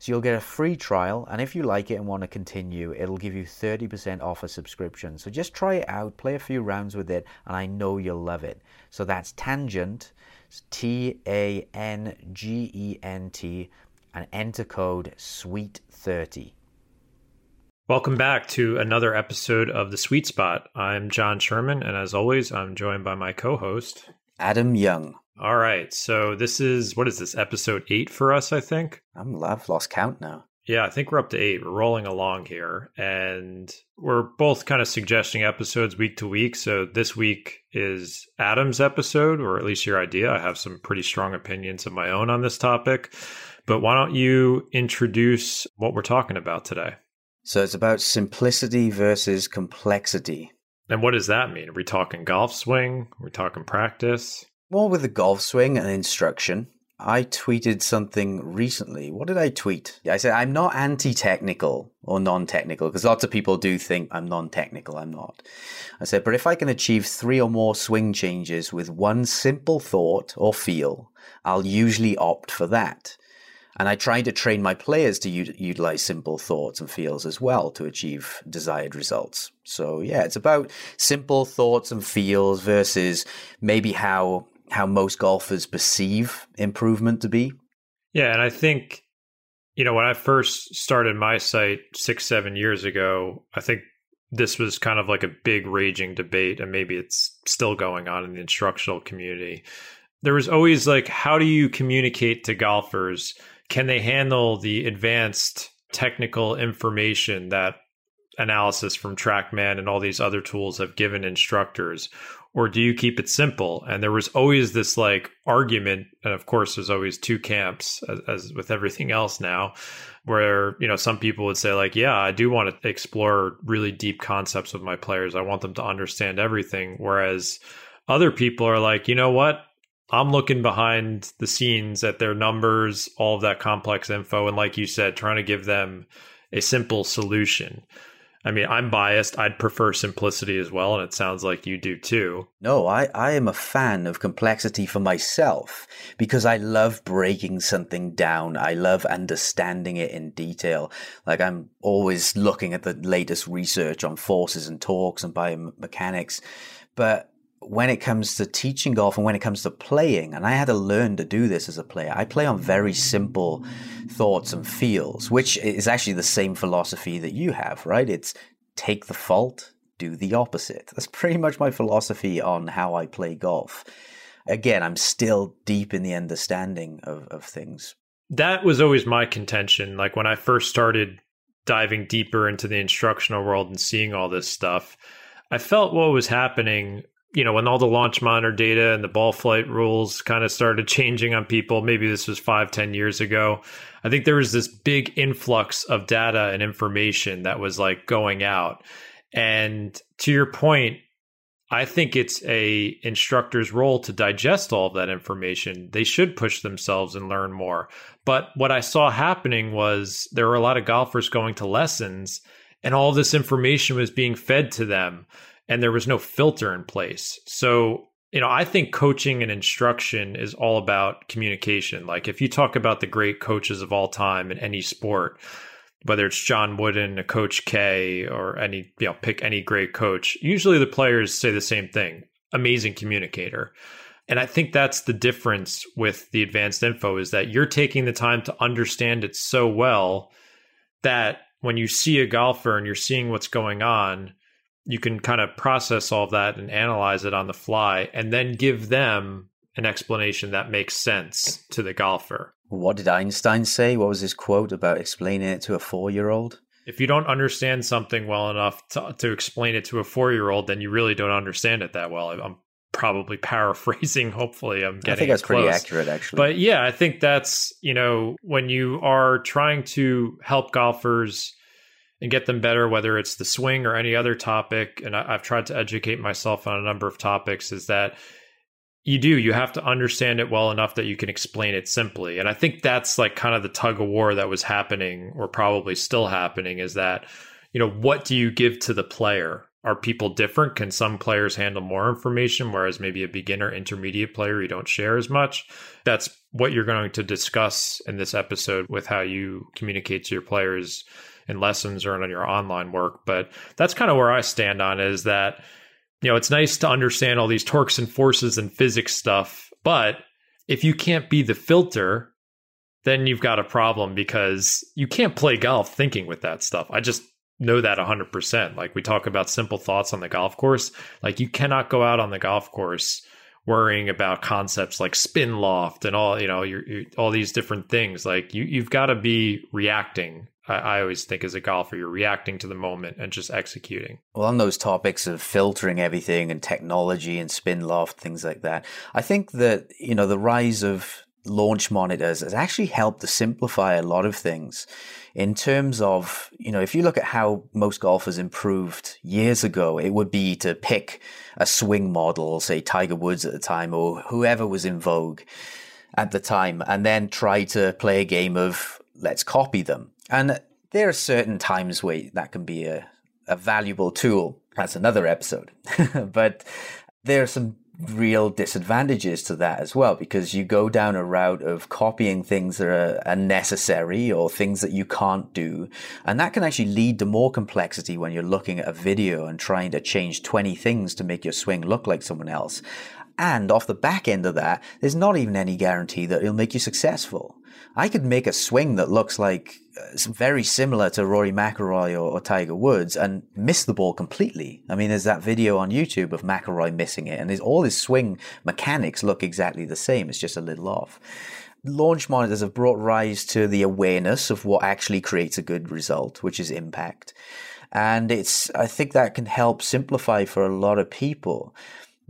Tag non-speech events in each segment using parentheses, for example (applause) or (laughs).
So you'll get a free trial, and if you like it and want to continue, it'll give you 30% off a subscription. So just try it out, play a few rounds with it, and I know you'll love it. So that's Tangent, T A N G E N T, and enter code SWEET30. Welcome back to another episode of The Sweet Spot. I'm Jon Sherman, and as always, I'm joined by my co host, Adam Young. All right. So this is what is this episode eight for us? I think I'm I've lost count now. Yeah, I think we're up to eight. We're rolling along here, and we're both kind of suggesting episodes week to week. So this week is Adam's episode, or at least your idea. I have some pretty strong opinions of my own on this topic, but why don't you introduce what we're talking about today? So it's about simplicity versus complexity. And what does that mean? Are we talking golf swing? Are we talking practice? More with the golf swing and instruction. I tweeted something recently. What did I tweet? I said, I'm not anti technical or non technical because lots of people do think I'm non technical. I'm not. I said, but if I can achieve three or more swing changes with one simple thought or feel, I'll usually opt for that. And I try to train my players to u- utilize simple thoughts and feels as well to achieve desired results. So, yeah, it's about simple thoughts and feels versus maybe how how most golfers perceive improvement to be. Yeah, and I think you know when I first started my site six seven years ago, I think this was kind of like a big raging debate, and maybe it's still going on in the instructional community. There was always like, how do you communicate to golfers? Can they handle the advanced technical information that analysis from TrackMan and all these other tools have given instructors? Or do you keep it simple? And there was always this like argument, and of course, there's always two camps, as, as, with everything else now, where you know some people would say like, yeah, I do want to explore really deep concepts with my players. I want them to understand everything, whereas other people are like, you know what? I'm looking behind the scenes at their numbers, all of that complex info, and like you said, trying to give them a simple solution. I mean, I'm biased. I'd prefer simplicity as well, and it sounds like you do too. No, I, I am a fan of complexity for myself because I love breaking something down. I love understanding it in detail. Like I'm always looking at the latest research on forces and torques and biomechanics. But when it comes to teaching golf and when it comes to playing, and I had to learn to do this as a player, I play on very simple thoughts and feels, which is actually the same philosophy that you have, right? It's take the fault, do the opposite. That's (laughs) pretty much my philosophy on how I play golf. Again, I'm still deep in the understanding of, of things. That was always my contention. Like when I first started diving deeper into the instructional world and seeing all this stuff, I felt what was happening you know, when all the launch monitor data and the ball flight rules kind of started changing on people, maybe this was five, ten years ago. I think there was this big influx of data and information that was like going out. And to your point, I think it's a instructor's role to digest all of that information. They should push themselves and learn more. But what I saw happening was there were a lot of golfers going to lessons and all this information was being fed to them and there was no filter in place. So you know, I think coaching and instruction is all about communication. Like if you talk about the great coaches of all time in any sport, whether it's John Wooden, a Coach K, or any, you know, pick any great coach, usually the players say the same thing amazing communicator. And I think that's the difference with the advanced info is that you're taking the time to understand it so well that when you see a golfer and you're seeing what's going on, you can kind of process all of that and analyze it on the fly and then give them an explanation that makes sense to the golfer. What did Einstein say? What was his quote about explaining it to a four year old? If you don't understand something well enough to, to explain it to a four year old, then you really don't understand it that well. I'm probably (laughs) paraphrasing. Hopefully, I'm getting. I think that's pretty accurate, actually. But yeah, I think that's you know when you are trying to help golfers and get them better, whether it's the swing or any other topic. And I, I've tried to educate myself on a number of topics. Is that you do you have to understand it well enough that you can explain it simply and i think that's like kind of the tug of war that was happening or probably still happening is that you know what do you give to the player are people different? Can some players handle more information, whereas maybe a beginner intermediate player you don't share as much? That's what you're going to discuss in this episode with how you communicate to your players in lessons or in your online work. But that's kind of where I stand on is that, you know, it's nice to understand all these torques and forces and physics stuff, but if you can't be the filter, then you've got a problem because you can't play golf thinking with that stuff. I just know that 100%. Like we talk about simple thoughts on the golf course, like you cannot go out on the golf course worrying about concepts like spin loft and all, you know, all these different things. Like you you've got to be reacting. I, always think as a golfer, you're reacting to the moment and just executing. Well, on those topics of filtering everything and technology and spin loft, things like that, I think that, you know, the rise of launch monitors has actually helped to simplify a lot of things in terms of, you know, if you look at how most golfers improved years ago, it would be to pick a swing model, say Tiger Woods at the time or whoever was in vogue at the time, and then try to play a game of let's copy them. And there are certain times where that can be a, a valuable tool. That's another episode. (laughs) but there are some real disadvantages to that as well because you go down a route of copying things that are unnecessary or things that you can't do. And that can actually lead to more complexity when you're looking at a video and trying to change 20 things to make your swing look like someone else. And off the back end of that, there's not even any guarantee that it'll make you successful. I could make a swing that looks like uh, very similar to Rory McIlroy or, or, Tiger Woods and miss the ball completely. I mean, there's that video on YouTube of McIlroy missing it, and all his swing mechanics look exactly the same. It's just a little off. Launch monitors have brought rise to the awareness of what actually creates a good result, which is impact. And it's, I think that can help simplify for a lot of people.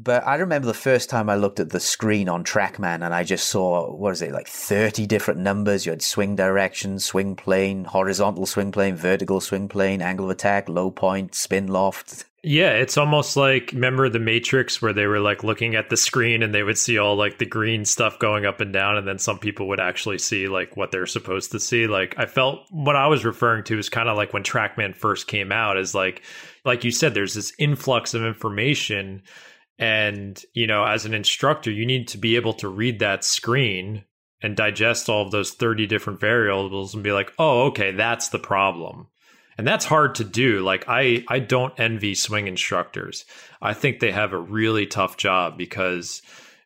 But I remember the first time I looked at the screen on TrackMan and I just saw, what is it, like 30 different numbers. You had swing direction, swing plane, horizontal swing plane, vertical swing plane, angle of attack, low point, spin loft. Yeah, it's almost like remember the Matrix where they were like looking at the screen and they would see all like the green stuff going up and down, and then some people would actually see like what they're supposed to see. Like I felt what I was referring to is kind of like when TrackMan first came out, is like like you said, there's this influx of information and, you know, as an instructor, you need to be able to read that screen and digest all of those 30 different variables and be like, oh, okay, that's the problem. And that's hard to do. Like I I don't envy swing instructors. I think they have a really tough job because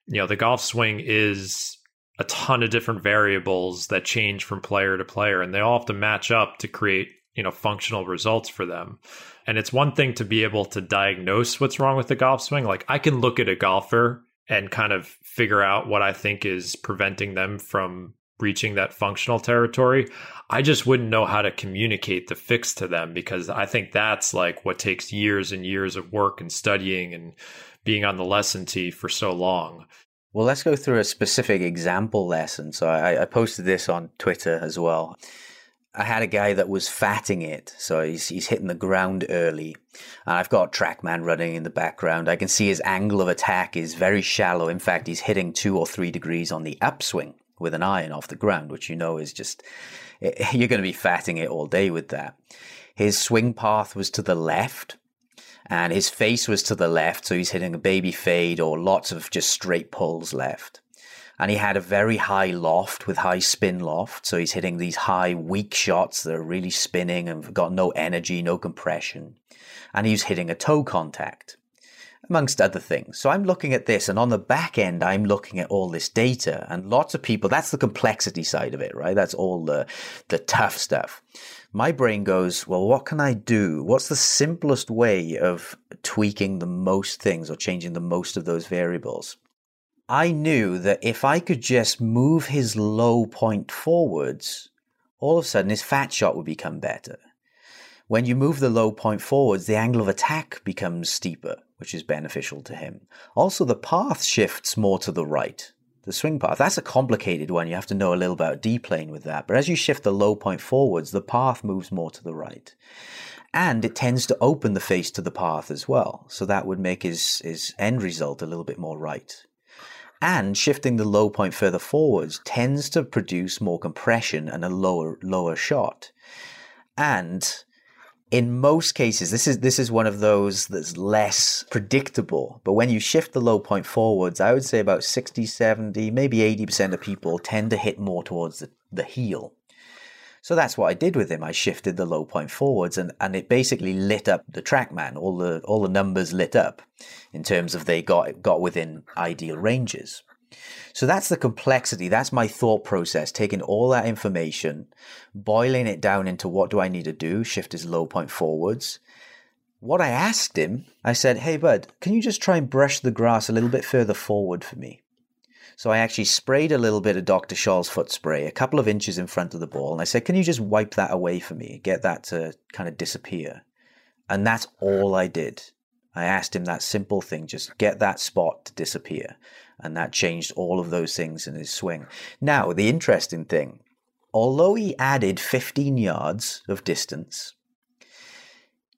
you know, the golf swing is a ton of different variables that change from player to player and they all have to match up to create, you know, functional results for them. And it's one thing to be able to diagnose what's wrong with the golf swing. Like I can look at a golfer and kind of figure out what I think is preventing them from reaching that functional territory. I just wouldn't know how to communicate the fix to them because I think that's like what takes years and years of work and studying and being on the lesson tee for so long. Well, let's go through a specific example lesson. So I, I posted this on Twitter as well. I had a guy that was fatting it, so he's he's hitting the ground early, and I've got TrackMan running in the background. I can see his angle of attack is very shallow. In fact, he's hitting two or three degrees on the upswing with an iron off the ground, which you know is just eh, (laughs) you're going to be fatting it all day with that. His swing path was to the left, and his face was to the left, so he's hitting a baby fade or lots of just straight pulls left. And he had a very high loft with high spin loft, so he's hitting these high weak shots that are really spinning and got no energy, no compression. And he's hitting a toe contact amongst other things. So I'm looking at this, and on the back end, I'm looking at all this data, and lots of people. That's the complexity side of it, right? That's all the the tough stuff. My brain goes, well, what can I do? What's the simplest way of tweaking the most things or changing the most of those variables? I knew that if I could just move his low point forwards, all of a sudden his fat shot would become better. When you move the low point forwards, the angle of attack becomes steeper which is beneficial to him. Also, the path shifts more to the right. The swing path, that's a complicated one. You have to know a little about D plane with that. But as you shift the low point forwards, the path moves more to the right. And it tends to open the face to the path as well. So that would make his, his end result a little bit more right. And shifting the low point further forwards tends to produce more compression and a lower, lower shot. And in most cases, this is this is one of those that's less predictable. But when you shift the low point forwards, I would say about 60, 70, maybe 80% of people tend to hit more towards the, the heel. So that's what I did with him. I shifted the low point forwards and, and it basically lit up the TrackMan. All the all the numbers lit up in terms of they got got within ideal ranges. So that's the complexity. That's my thought process, taking all that information, boiling it down into what do I need to do, shift his low point forwards. What I asked him, I said, Hey, bud, can you just try and brush the grass a little bit further forward for me? So I actually sprayed a little bit of Dr. Scholl's foot spray, a couple of inches in front of the ball, and I said, Can you just wipe that away for me? Get that to kind of disappear. And that's all I did. I asked him that simple thing just get that spot to disappear and that changed all of those things in his swing. Now, the interesting thing, although he added 15 yards of distance,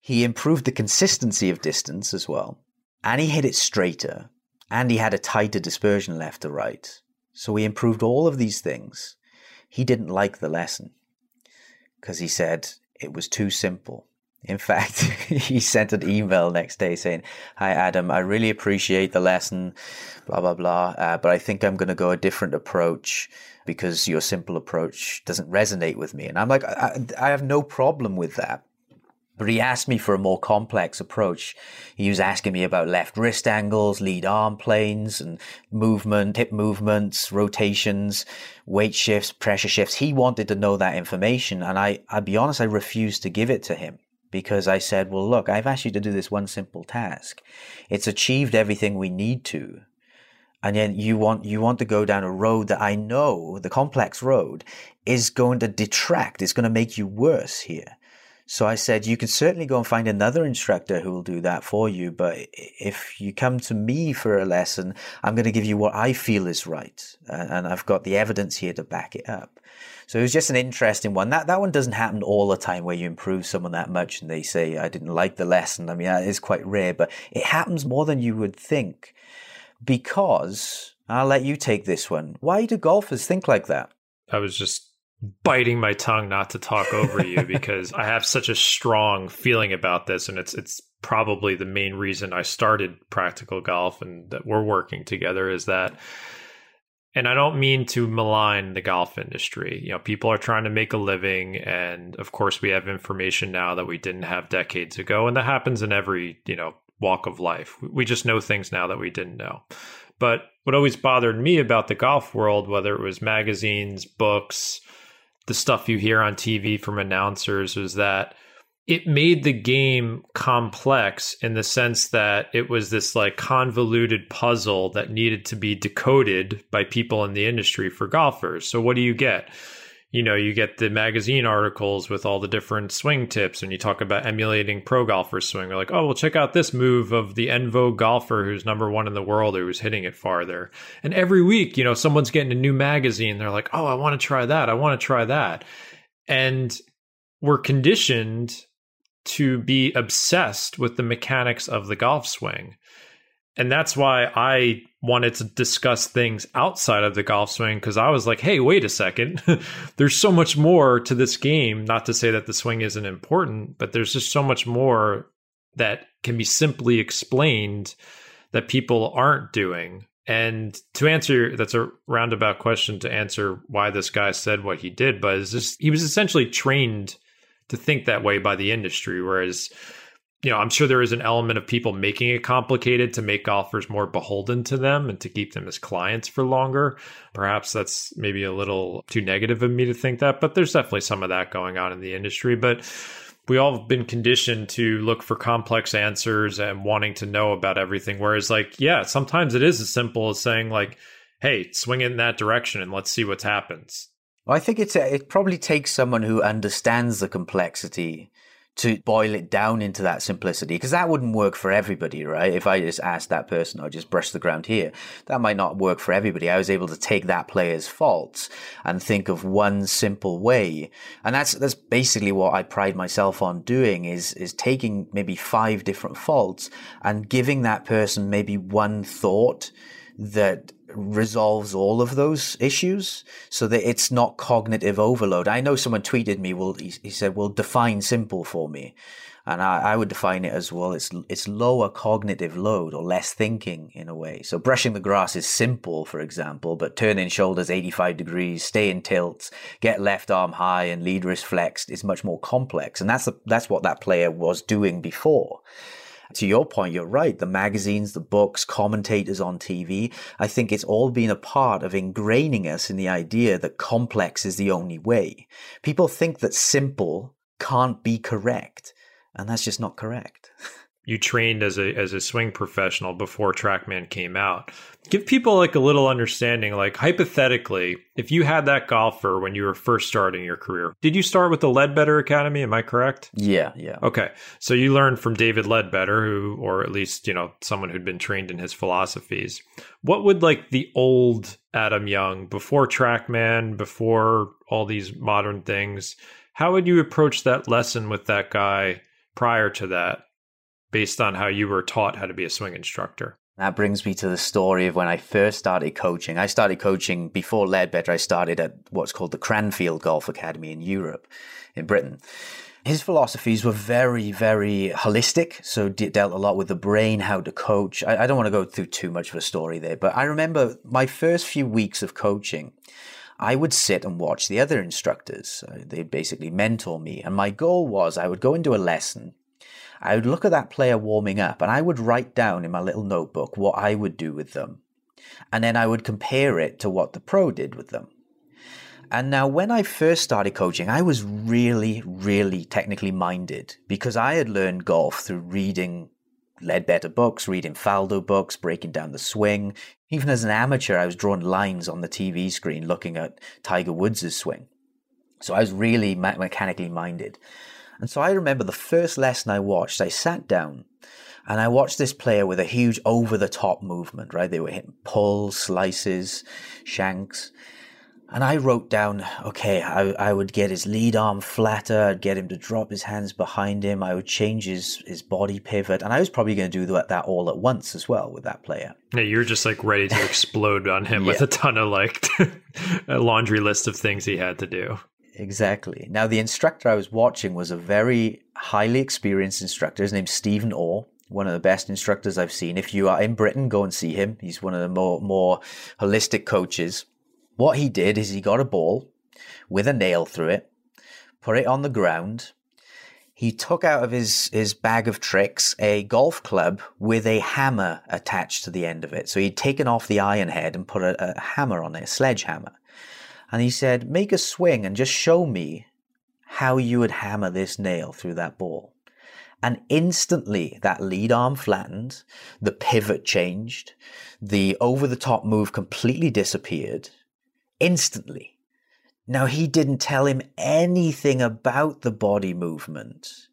he improved the consistency of distance as well, and he hit it straighter, and he had a tighter dispersion left to right. So he improved all of these things. He didn't like the lesson because he said it was too simple. In (laughs) fact, he sent an email next day saying, Hi, Adam, I really appreciate the lesson, blah, blah, blah, uh, but I think I'm going to go a different approach because your simple approach doesn't resonate with me. And I'm like, I, I have no problem with that. But he asked me for a more complex approach. He was asking me about left wrist angles, lead arm planes, and movement, hip movements, rotations, weight shifts, pressure shifts. He wanted to know that information. And I, I'll be honest, I refused to give it to him because I said, well, look, I've asked you to do this one simple task. It's achieved everything we need to. And yet you want, you want to go down a road that I know, the complex road, is going to detract, it's going to make you worse here. So I said, you can certainly go and find another instructor who will do that for you. But if you come to me for a lesson, I'm going to give you what I feel is right. And I've got the evidence here to back it up. So it was just an interesting one. That that one doesn't happen all the time where you improve someone that much and they say I didn't like the lesson. I mean, is quite rare, but it happens more than you would think. Because I'll let you take this one. Why do golfers think like that? I was just biting my tongue not to talk over you (laughs) because I have such a strong feeling about this and it's it's probably the main reason I started practical golf and that we're working together is that and I don't mean to malign the golf industry. You know, people are trying to make a living, and of course, we have information now that we didn't have decades ago, and that happens in every you know walk of life. We just know things now that we didn't know. But what always bothered me about the golf world, whether it was magazines, books, the stuff you hear on TV from announcers, was that it made the game complex in the sense that it was this like convoluted puzzle that needed to be decoded by people in the industry for golfers. So what do you get? You know, you get the magazine articles with all the different swing tips, and you talk about emulating pro golfers' swing. They're like, oh, well, check out this move of the Envo golfer who's number one in the world who's hitting it farther. And every week, you know, someone's getting a new magazine. They're like, oh, I want to try that. I want to try that. And we're conditioned to be obsessed with the mechanics of the golf swing. And that's why I wanted to discuss things outside of the golf swing because I was like, hey, wait a second. (laughs) there's so much more to this game. Not to say that the swing isn't important, but there's just so much more that can be simply explained that people aren't doing. And to answer, that's a roundabout question to answer why this guy said what he did, but is this, he was essentially trained to think that way by the industry. Whereas, you know, I'm sure there is an element of people making it complicated to make golfers more beholden to them and to keep them as clients for longer. Perhaps that's maybe a little too negative of me to think that, but there's definitely some of that going on in the industry. But we all have been conditioned to look for complex answers and wanting to know about everything. Whereas, like, yeah, sometimes it is as simple as saying, like, hey, swing it in that direction and let's see what happens. Well, I think it's a, it probably takes someone who understands the complexity to boil it down into that simplicity because that wouldn't work for everybody, right? If I just asked that person or just brush the ground here, that might not work for everybody. I was able to take that player's faults and think of one simple way. And that's, that's basically what I pride myself on doing is, is taking maybe five different faults and giving that person maybe one thought that resolves all of those issues so that it's not cognitive overload. I know someone tweeted me, well, he, he said, well, define simple for me. And I, I, would define it as well. It's it's lower cognitive load or less thinking in a way. So brushing the grass is simple, for example, but turning shoulders 85 degrees, stay in tilts, get left arm high, and lead wrist flexed is much more complex. And that's that's what that player was doing before to your point, you're right. The magazines, the books, commentators on TV, I think it's all been a part of ingraining us in the idea that complex is the only way. People think that simple can't be correct, and that's just not correct. (laughs) you trained as a as a swing professional before TrackMan came out. Give people like a little understanding, like hypothetically, if you had that golfer when you were first starting your career, did you start with the Leadbetter Academy? Am I correct? Yeah, yeah. Okay. So you learned from David Leadbetter, who or at least, you know, someone who'd been trained in his philosophies. What would like the old Adam Young before TrackMan, before all these modern things, how would you approach that lesson with that guy prior to that? based on how you were taught how to be a swing instructor. That brings me to the story of when I first started coaching. I started coaching before Leadbetter. I started at what's called the Cranfield Golf Academy in Europe, in Britain. His philosophies were very, very holistic. So dealt a lot with the brain, how to coach. I, I don't want to go through too much of a story there, but I remember my first few weeks of coaching. I would sit and watch the other instructors. Uh, they'd basically mentor me. And my goal was I would go into a lesson I would look at that player warming up and I would write down in my little notebook what I would do with them. And then I would compare it to what the pro did with them. And now, when I first started coaching, I was really, really technically minded because I had learned golf through reading Leadbetter books, reading Faldo books, breaking down the swing. Even as an amateur, I was drawing lines on the TV screen looking at Tiger Woods' swing. So I was really mechanically minded. And so I remember the first lesson I watched, I sat down and I watched this player with a huge over the top movement, right? They were hitting pulls, slices, shanks. And I wrote down, okay, I, I would get his lead arm flatter. I'd get him to drop his hands behind him. I would change his, his body pivot. And I was probably going to do that, that all at once as well with that player. Yeah, you're just like ready to (laughs) explode on him yeah. with a ton of like (laughs) a laundry list of things he had to do. Exactly. Now, the instructor I was watching was a very highly experienced instructor. His name's Stephen Orr, one of the best instructors I've seen. If you are in Britain, go and see him. He's one of the more, more holistic coaches. What he did is he got a ball with a nail through it, put it on the ground. He took out of his, his bag of tricks a golf club with a hammer attached to the end of it. So he'd taken off the iron head and put a, a hammer on it, a sledgehammer. And he said, Make a swing and just show me how you would hammer this nail through that ball. And instantly that lead arm flattened, the pivot changed, the over the top move completely disappeared instantly. Now he didn't tell him anything about the body movement.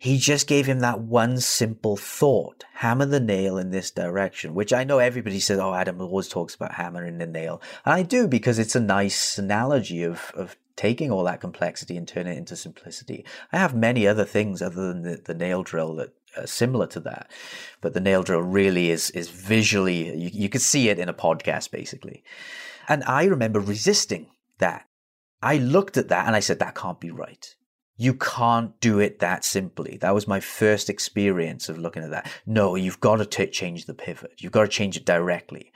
He just gave him that one simple thought hammer the nail in this direction, which I know everybody says, oh, Adam always talks about hammering the nail. And I do because it's a nice analogy of, of taking all that complexity and turning it into simplicity. I have many other things other than the, the nail drill that are similar to that, but the nail drill really is is visually you, you could see it in a podcast basically. And I remember resisting that. I looked at that and I said that can't be right you can't do it that simply. That was my first experience of looking at that. No, you've got to t- change the pivot. You've got to change it directly.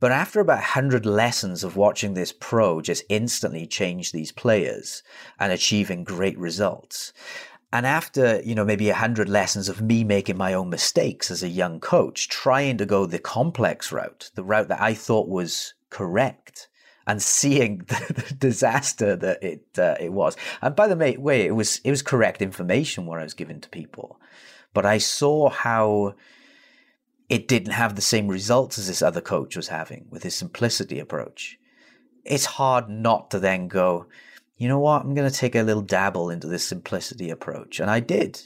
But after about 100 lessons of watching this pro just instantly change these players and achieving great results, and after, you know, maybe 100 lessons of me making my own mistakes as a young coach, trying to go the complex route, the route that I thought was correct, and seeing (laughs) the, the disaster that it uh, it was. And by the way, it was it was correct information what I was giving to people, but I saw how it didn't have the same results as this other coach was having with his simplicity approach. It's hard not to then go, you know what? I'm going to take a little dabble into this simplicity approach, and I did,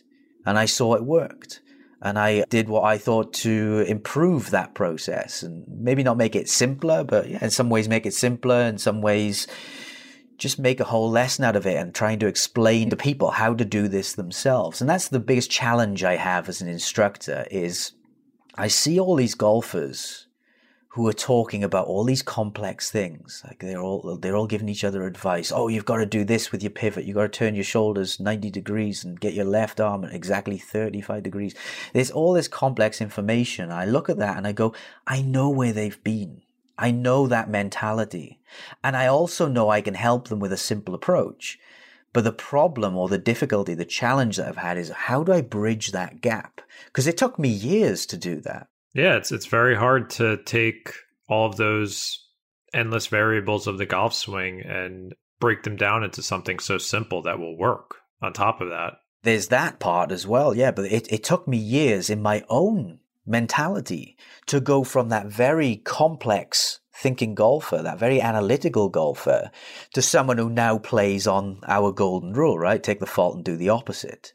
and I saw it worked and I did what I thought to improve that process and maybe not make it simpler, but yeah, in some ways make it simpler, in some ways just make a whole lesson out of it and trying to explain to people how to do this themselves. And that's the biggest challenge I have as an instructor is I see all these golfers who are talking about all these complex things. Like they're all they're all giving each other advice. Oh, you've got to do this with your pivot. You've got to turn your shoulders 90 degrees and get your left arm at exactly 35 degrees. There's all this complex information. I look at that and I go, I know where they've been. I know that mentality. And I also know I can help them with a simple approach. But the problem or the difficulty, the challenge that I've had is how do I bridge that gap? Because it took me years to do that. Yeah, it's it's very hard to take all of those endless variables of the golf swing and break them down into something so simple that will work on top of that. There's that part as well, yeah, but it, it took me years in my own mentality to go from that very complex thinking golfer, that very analytical golfer, to someone who now plays on our golden rule, right? Take the fault and do the opposite.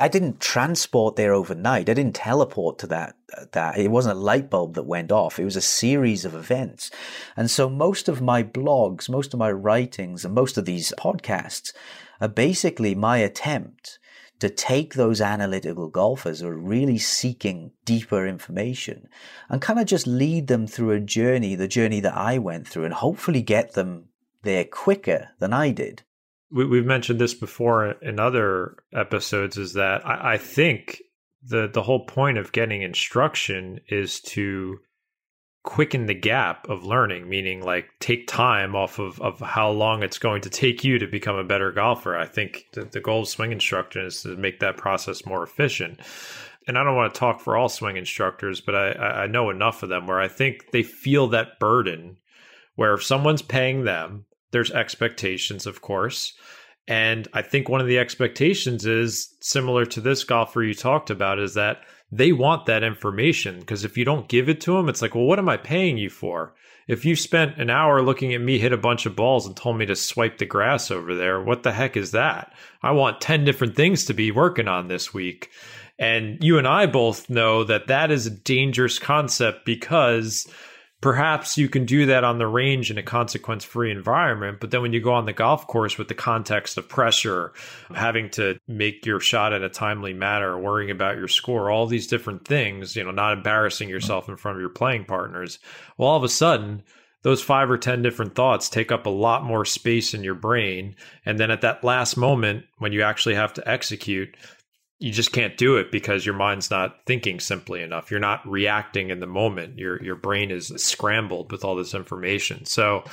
I didn't transport there overnight. I didn't teleport to that. That it wasn't a light bulb that went off. It was a series of events, and so most of my blogs, most of my writings, and most of these podcasts are basically my attempt to take those analytical golfers who are really seeking deeper information and kind of just lead them through a journey, the journey that I went through, and hopefully get them there quicker than I did we, have mentioned this before in other episodes is that I, I think the the whole point of getting instruction is to quicken the gap of learning meaning like take time off of, of how long it's going to take you to become a better golfer. I think the, the goal of swing instruction is to make that process more efficient. And i don't want to talk for all swing instructors but i, I know enough of them where i think they feel that burden where if someone's paying them there's expectations, of course. And I think one of the expectations is similar to this golfer you talked about is that they want that information because if you don't give it to them, it's like, well, what am I paying you for? If you spent an hour looking at me hit a bunch of balls and told me to swipe the grass over there, what the heck is that? I want 10 different things to be working on this week. And you and I both know that that is a dangerous concept because perhaps you can do that on the range in a consequence free environment. But then when you go on the golf course with the context of pressure, having to make your shot in a timely manner, worrying about your score, all these different things, you know, not embarrassing yourself in front of your playing partners, well, all of a sudden, those five or 10 different thoughts take up a lot more space in your brain. And then at that last moment, when you actually have to execute, you just can't do it because your mind's not thinking simply enough. You're not reacting in the moment. Your your brain is scrambled with all this information. So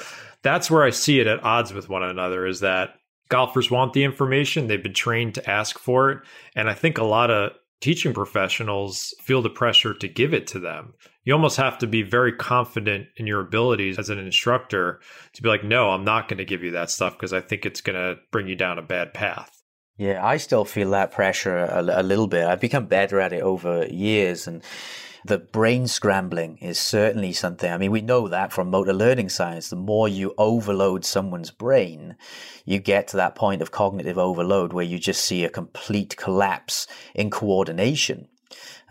that's where I see it at odds with one another is that golfers want the information, they've been trained to ask for it, and I think a lot of teaching professionals feel the pressure to give it to them. You almost have to be very confident in your abilities as an instructor to be like, no, I'm not going to give you that stuff because I think it's going to bring you down a bad path. Yeah, I still feel that pressure a, a, little bit. I've become better at it over years, and the brain scrambling is certainly something. I mean, we know that from motor learning science. The more you overload someone's brain, you get to that point of cognitive overload where you just see a complete collapse in coordination.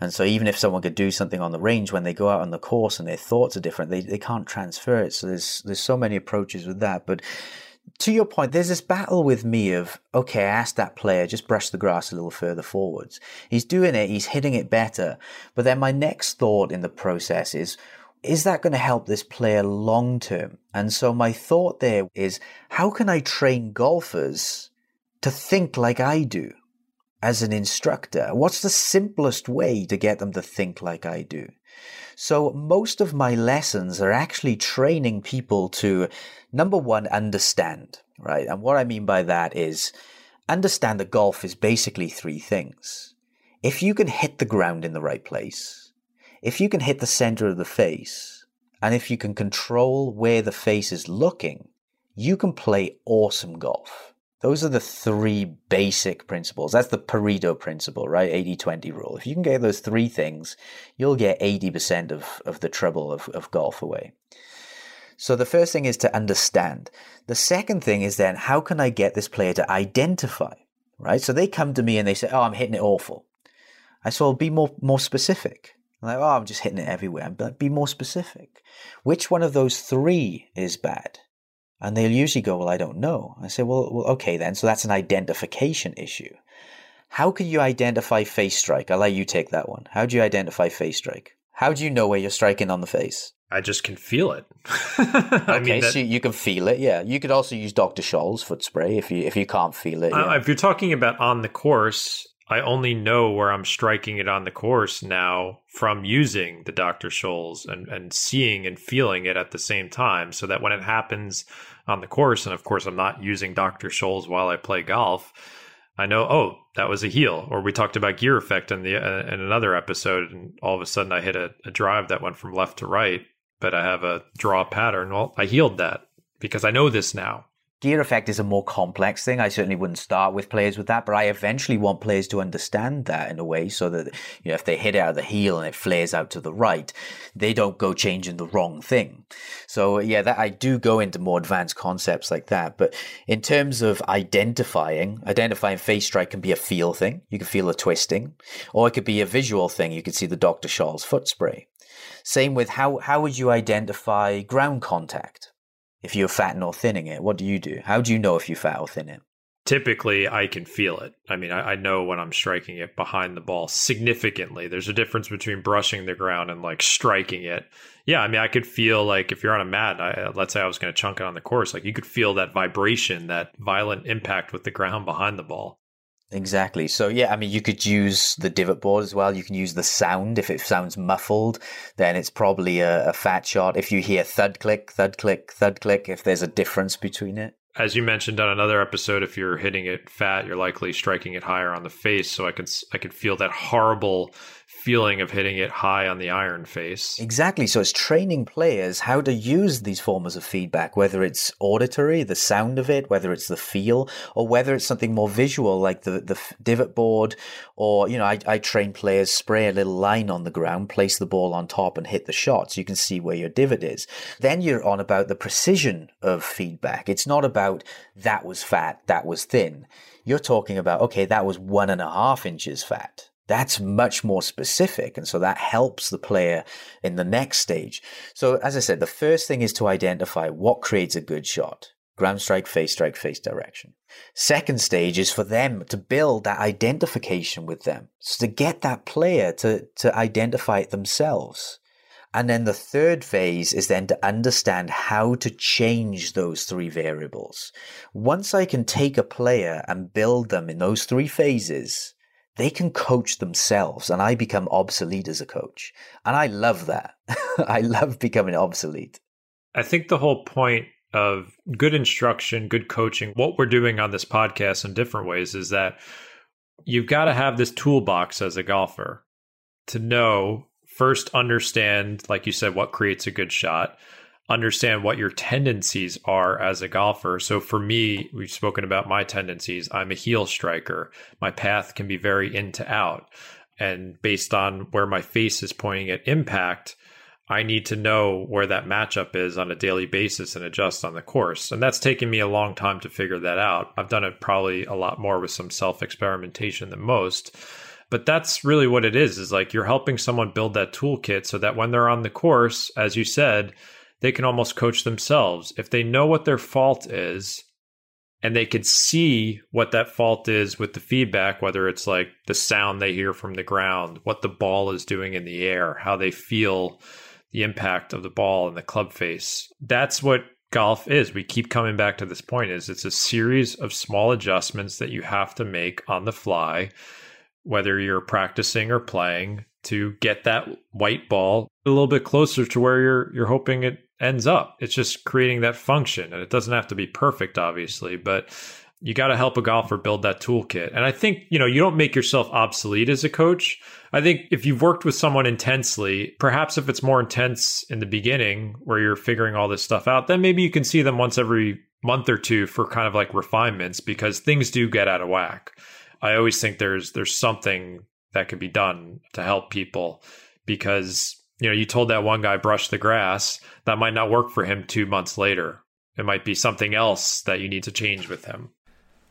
And so even if someone could do something on the range when they go out on the course and their thoughts are different, they, they can't transfer it. So there's there's so many approaches with that. But to your point, there's this battle with me of, okay, I asked that player, just brush the grass a little further forwards. He's doing it, he's hitting it better. But then my next thought in the process is, is that going to help this player long term? And so my thought there is, how can I train golfers to think like I do as an instructor? What's the simplest way to get them to think like I do? So most of my lessons are actually training people to number one, understand, right? And what I mean by that is understand that golf is basically three things. If you can hit the ground in the right place, if you can hit the center of the face, and if you can control where the face is looking, you can play awesome golf. Those are the three basic principles. That's the Pareto principle, right? 80 20 rule. If you can get those three things, you'll get 80% of, of the trouble of, of golf away. So the first thing is to understand. The second thing is then, how can I get this player to identify, right? So they come to me and they say, oh, I'm hitting it awful. I say, well, be more, more specific. I'm like, oh, I'm just hitting it everywhere. Like, be more specific. Which one of those three is bad? And they'll usually go, Well, I don't know. I say, well, well, okay then. So that's an identification issue. How can you identify face strike? I'll let you take that one. How do you identify face strike? How do you know where you're striking on the face? I just can feel it. (laughs) okay, mean that, so you can feel it. Yeah, you could also use Dr. Scholl's foot spray if you if you can't feel it. Yeah. Uh, if you're talking about on the course, I only know where I'm striking it on the course now from using the Dr. Scholl's and, and seeing and feeling it at the same time. So that when it happens on the course, and of course I'm not using Dr. Scholl's while I play golf, I know, oh, that was a heel. Or we talked about gear effect in the uh, in another episode, and all of a sudden I hit a, a drive that went from left to right, but I have a draw pattern. Well, I healed that because I know this now. Gear effect is a more complex thing. I certainly wouldn't start with players with that, but I eventually want players to understand that in a way so that you know if they hit out of the heel and it flares out to the right, they don't go changing the wrong thing. So yeah, that I do go into more advanced concepts like that. But in terms of identifying, identifying face strike can be a feel thing. You can feel a twisting, or it could be a visual thing. You could see the Dr. Scholl's foot spray. Same with how how would you identify ground contact? If you're fatting or thinning it? What do you do? How do you know if you fat or thin it? Typically, I can feel it. I mean, I, I, know when I'm striking it behind the ball significantly. There's a difference between brushing the ground and like striking it. Yeah, I mean, I could feel like if you're on a mat, I, uh, let's say I was going to chunk it on the course, like you could feel that vibration, that violent impact with the ground behind the ball. Exactly. So yeah, I mean, you could use the divot board as well. You can use the sound. If it sounds muffled, then it's probably a, a fat shot. If you hear thud click, thud click, thud click, if there's a difference between it. As you mentioned on another episode, if you're hitting it fat, you're likely striking it higher on the face. So I can I can feel that horrible feeling of hitting it high on the iron face. Exactly. So it's training players how to use these forms of feedback, whether it's auditory, the sound of it, whether it's the feel, or whether it's something more visual like the, the divot board, or, you know, I, I train players spray a little line on the ground, place the ball on top and hit the shot so you can see where your divot is. Then you're on about the precision of feedback. It's not about that was fat, that was thin. You're talking about, okay, that was one and a half inches fat that's much more specific. And so that helps the player in the next stage. So, as I said, the first thing is to identify what creates a good shot ground strike, face strike, face direction. Second stage is for them to build that identification with them. So to get that player to, to identify it themselves. And then the third phase is then to understand how to change those three variables. Once I can take a player and build them in those three phases, they can coach themselves and I become obsolete as a coach. And I love that. (laughs) I love becoming obsolete. I think the whole point of good instruction, good coaching, what we're doing on this podcast in different ways is that you've got to have this toolbox as a golfer to know first understand like you said what creates a good shot understand what your tendencies are as a golfer. So for me, we've spoken about my tendencies. I'm a heel striker. My path can be very in to out. And based on where my face is pointing at impact, I need to know where that matchup is on a daily basis and adjust on the course. And that's taken me a long time to figure that out. I've done it probably a lot more with some self experimentation than most. But that's really what it is, is like you're helping someone build that toolkit so that when they're on the course, as you said, they can almost coach themselves. If they know what their fault is and they could see what that fault is with the feedback, whether it's like the sound they hear from the ground, what the ball is doing in the air, how they feel the impact of the ball and the club face. That's what golf is. We keep coming back to this point is it's a series of small adjustments that you have to make on the fly whether you're practicing or playing to get that white ball a little bit closer to where you're you're hoping it ends up. It's just creating that function and it doesn't have to be perfect obviously, but you got to help a golfer build that toolkit. And I think, you know, you don't make yourself obsolete as a coach. I think if you've worked with someone intensely, perhaps if it's more intense in the beginning where you're figuring all this stuff out, then maybe you can see them once every month or two for kind of like refinements because things do get out of whack. I always think there's there's something that could be done to help people because you know you told that one guy brush the grass that might not work for him 2 months later. It might be something else that you need to change with him.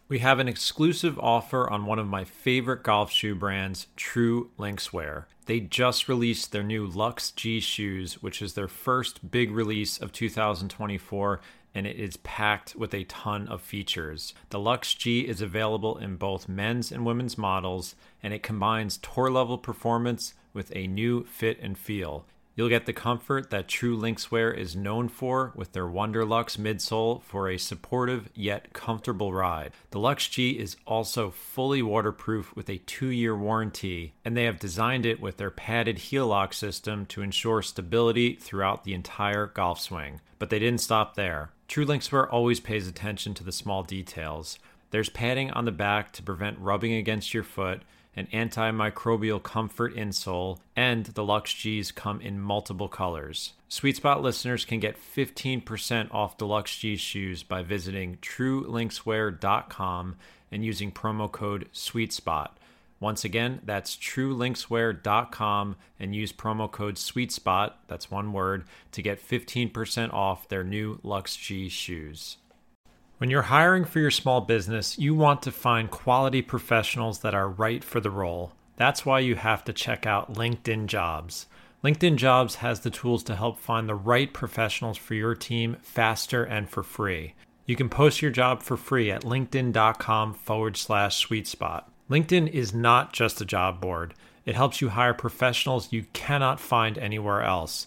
We have an exclusive offer on one of my favorite golf shoe brands, True Linkswear. They just released their new Lux G shoes, which is their first big release of 2024 and it is packed with a ton of features. The Lux G is available in both men's and women's models, and it combines tour level performance with a new fit and feel. You'll get the comfort that True Linkswear is known for with their Wonderlux midsole for a supportive yet comfortable ride. The Lux G is also fully waterproof with a two year warranty, and they have designed it with their padded heel lock system to ensure stability throughout the entire golf swing. But they didn't stop there. True Linkswear always pays attention to the small details. There's padding on the back to prevent rubbing against your foot, an antimicrobial comfort insole, and the Lux G's come in multiple colors. Sweet Spot listeners can get 15% off the Lux G shoes by visiting truelinkswear.com and using promo code SweetSpot. Once again, that's truelinkswear.com and use promo code SweetSpot, that's one word, to get 15% off their new Lux G shoes. When you're hiring for your small business, you want to find quality professionals that are right for the role. That's why you have to check out LinkedIn Jobs. LinkedIn Jobs has the tools to help find the right professionals for your team faster and for free. You can post your job for free at linkedin.com forward slash sweet spot. LinkedIn is not just a job board. It helps you hire professionals you cannot find anywhere else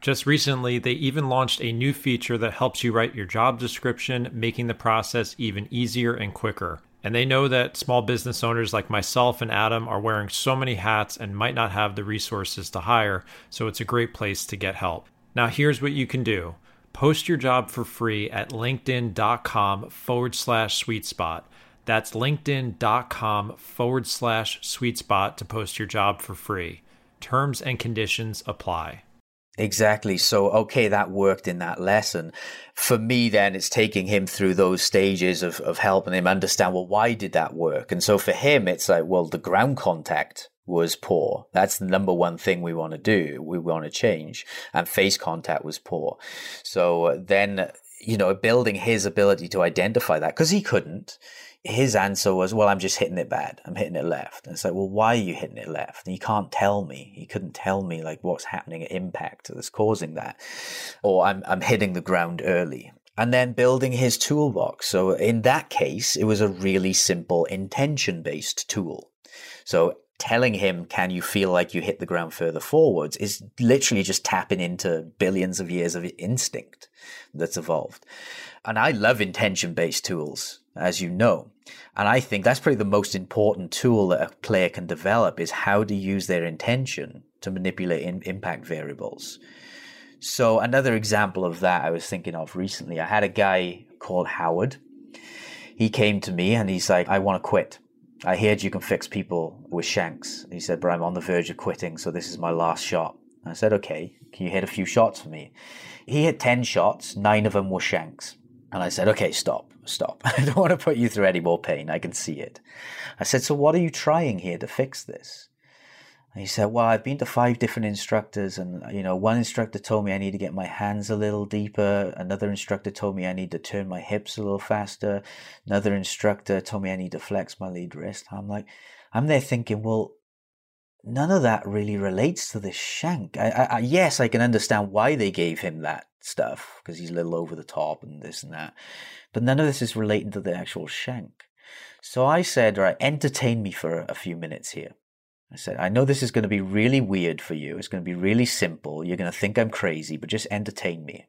Just recently, they even launched a new feature that helps you write your job description, making the process even easier and quicker. And they know that small business owners like myself and Adam are wearing so many hats and might not have the resources to hire, so it's a great place to get help. Now, here's what you can do post your job for free at linkedin.com forward slash sweet spot. That's linkedin.com forward slash sweet spot to post your job for free. Terms and conditions apply. Exactly. So, okay, that worked in that lesson. For me, then it's taking him through those stages of, of helping him understand, well, why did that work? And so for him, it's like, well, the ground contact was poor. That's the number one thing we want to do. We want to change. And face contact was poor. So uh, then, you know, building his ability to identify that because he couldn't his answer was, well, I'm just hitting it bad. I'm hitting it left. And it's like, well, why are you hitting it left? And he can't tell me. He couldn't tell me like what's happening at impact that's causing that. Or I'm, I'm hitting the ground early. And then building his toolbox. So in that case, it was a really simple intention based tool. So telling him, can you feel like you hit the ground further forwards is literally just tapping into billions of years of instinct that's evolved. And I love intention based tools as you know. And I think that's probably the most important tool that a player can develop is how to use their intention to manipulate in, impact variables. So another example of that I was thinking of recently, I had a guy called Howard. He came to me and he's like, I want to quit. I heard you can fix people with shanks. He said, but I'm on the verge of quitting, so this is my last shot. I said, okay, can you hit a few shots for me? He hit 10 shots, nine of them were shanks. And I said, okay, stop stop. (laughs) I don't want to put you through any more pain. I can see it. I said, so what are you trying here to fix this? And he said, Well, I've been to five different instructors, and you know, one instructor told me I need to get my hands a little deeper. Another instructor told me I need to turn my hips a little faster. Another instructor told me I need to flex my lead wrist. I'm like, I'm there thinking, well, none of that really relates to this shank. I, I, yes, I can understand why they gave him that stuff because he's a little over the top and this and that, but none of this is relating to the actual shank. So I said, right, entertain me for a few minutes here. I said, I know this is going to be really weird for you. It's going to be really simple. You're going to think I'm crazy, but just entertain me.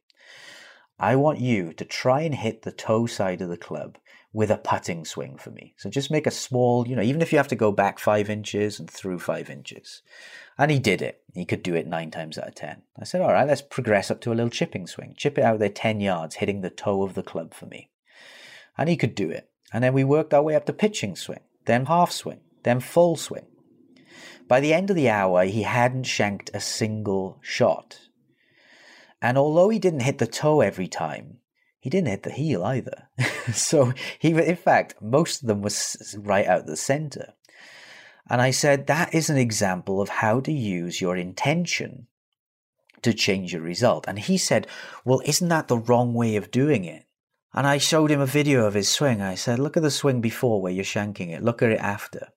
I want you to try and hit the toe side of the club with a putting swing for me. So just make a small, you know, even if you have to go back five inches and through five inches. And he did it. He could do it nine times out of ten. I said, all right, let's progress up to a little chipping swing. Chip it out there 10 yards, hitting the toe of the club for me. And he could do it. And then we worked our way up to pitching swing, then half swing, then full swing. By the end of the hour, he hadn't shanked a single shot. And although he didn't hit the toe every time, he didn't hit the heel either. (laughs) so he, in fact, most of them was right out the center. And I said, that is an example of how to use your intention to change your result. And he said, well, isn't that the wrong way of doing it? And I showed him a video of his swing. I said, look at the swing before where you're shanking it. Look at it after.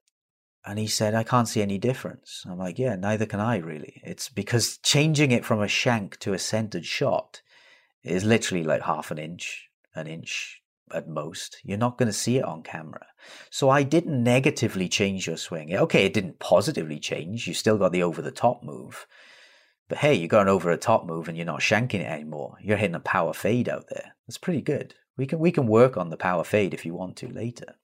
And he said, I can't see any difference. I'm like, yeah, neither can I really. It's because changing it from a shank to a centered shot is literally like half an inch, an inch at most. You're not going to see it on camera. So I didn't negatively change your swing. Okay, it didn't positively change. You still got the over the top move. But hey, you got an over the top move and you're not shanking it anymore. You're hitting a power fade out there. That's pretty good. We can we can work on the power fade if you want to later.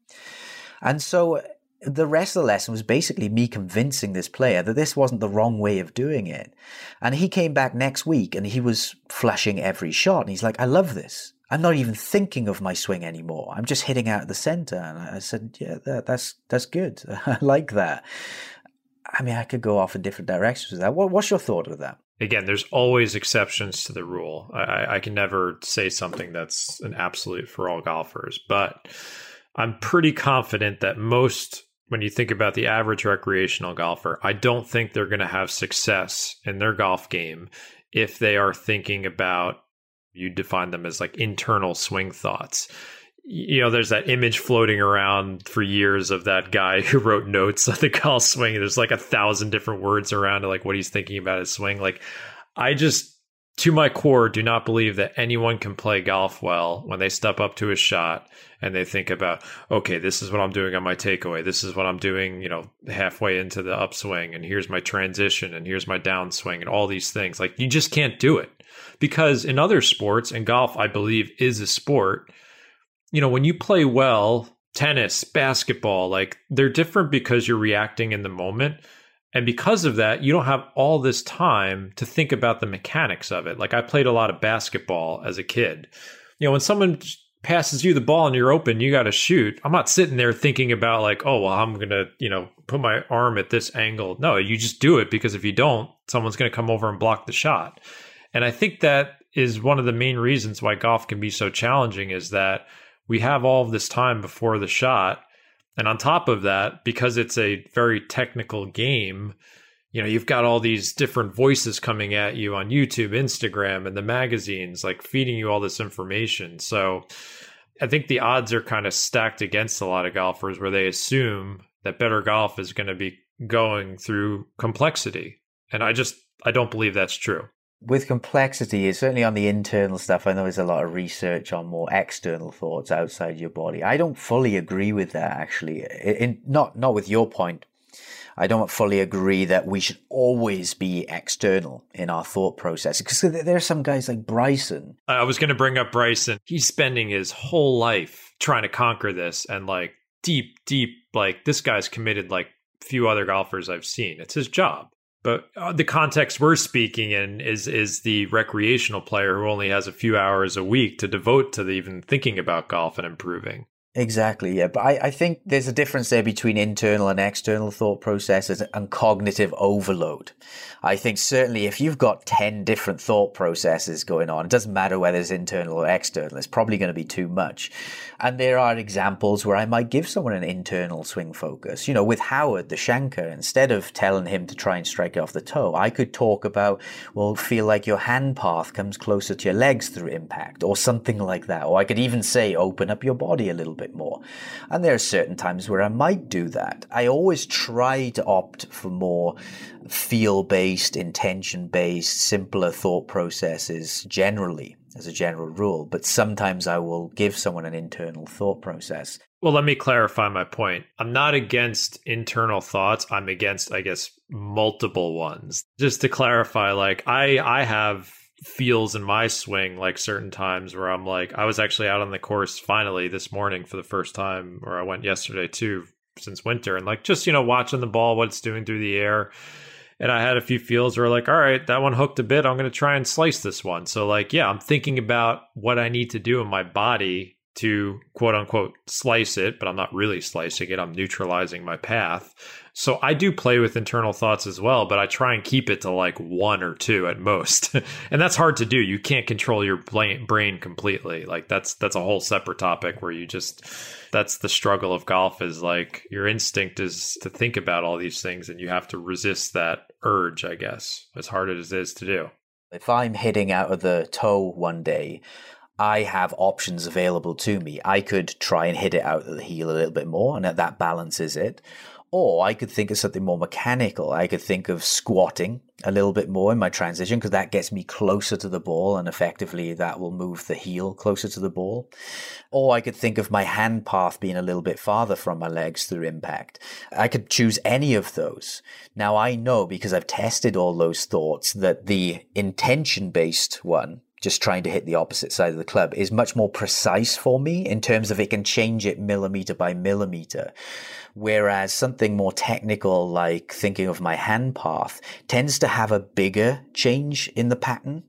And so the rest of the lesson was basically me convincing this player that this wasn't the wrong way of doing it. And he came back next week and he was flushing every shot. And he's like, I love this. I'm not even thinking of my swing anymore. I'm just hitting out the center. And I said, yeah, that, that's, that's good. (laughs) I like that. I mean, I could go off in different directions with that. What, what's your thought of that? Again, there's always exceptions to the rule. I, I can never say something that's an absolute for all golfers, but I'm pretty confident that most when you think about the average recreational golfer, I don't think they're going to have success in their golf game if they are thinking about you define them as like internal swing thoughts. You know, there's that image floating around for years of that guy (laughs) who wrote notes on the golf swing. There's like a thousand different words around like what he's thinking about his swing. Like, I just to my core, do not believe that anyone can play golf well when they step up to a shot and they think about, okay, this is what I'm doing on my takeaway. This is what I'm doing, you know, halfway into the upswing. And here's my transition and here's my downswing and all these things. Like, you just can't do it because in other sports, and golf, I believe, is a sport, you know, when you play well, tennis, basketball, like they're different because you're reacting in the moment and because of that, you don't have all this time to think about the mechanics of it. Like I played a lot of basketball as a kid. You know, when someone passes you the ball and you're open, you got to shoot. I'm not sitting there thinking about like, oh, well, I'm going to, you know, put my arm at this angle. No, you just do it because if you don't, someone's going to come over and block the shot. And I think that is one of the main reasons why golf can be so challenging is that we have all of this time before the shot and on top of that, because it's a very technical game, you know, you've got all these different voices coming at you on YouTube, Instagram, and the magazines, like feeding you all this information. So I think the odds are kind of stacked against a lot of golfers where they assume that better golf is going to be going through complexity. And I just, I don't believe that's true with complexity, is certainly on the internal stuff, I know there's a lot of research on more external thoughts outside your body. I don't fully agree with that, actually. In, not not with your point. I don't fully agree that we should always be external in our thought process because there are some guys like Bryson. I was going to bring up Bryson. He's spending his whole life trying to conquer this and like deep, deep, like this guy's committed like few other golfers I've seen. It's his job. But uh, the context we're speaking in is is the recreational player who only has a few hours a week to devote to the, even thinking about golf and improving. Exactly, yeah. But I, I think there's a difference there between internal and external thought processes and cognitive overload. I think certainly if you've got 10 different thought processes going on, it doesn't matter whether it's internal or external, it's probably going to be too much. And there are examples where I might give someone an internal swing focus. You know, with Howard, the shanker, instead of telling him to try and strike off the toe, I could talk about, well, feel like your hand path comes closer to your legs through impact or something like that. Or I could even say, open up your body a little bit more. And there are certain times where I might do that. I always try to opt for more feel based, intention based, simpler thought processes generally as a general rule. But sometimes I will give someone an internal thought process. Well, let me clarify my point. I'm not against internal thoughts. I'm against, I guess, multiple ones. Just to clarify, like I I have feels in my swing like certain times where I'm like I was actually out on the course finally this morning for the first time or I went yesterday too since winter and like just you know watching the ball what it's doing through the air and I had a few feels where like all right that one hooked a bit I'm going to try and slice this one so like yeah I'm thinking about what I need to do in my body to quote unquote slice it, but I'm not really slicing it. I'm neutralizing my path. So I do play with internal thoughts as well, but I try and keep it to like one or two at most. (laughs) and that's hard to do. You can't control your brain completely. Like that's that's a whole separate topic where you just that's the struggle of golf is like your instinct is to think about all these things and you have to resist that urge, I guess, as hard as it is to do. If I'm hitting out of the toe one day, I have options available to me. I could try and hit it out of the heel a little bit more, and that balances it. Or I could think of something more mechanical. I could think of squatting a little bit more in my transition because that gets me closer to the ball and effectively that will move the heel closer to the ball. Or I could think of my hand path being a little bit farther from my legs through impact. I could choose any of those. Now I know because I've tested all those thoughts that the intention based one just trying to hit the opposite side of the club is much more precise for me in terms of it can change it millimeter by millimeter. Whereas something more technical, like thinking of my hand path, tends to have a bigger change in the pattern.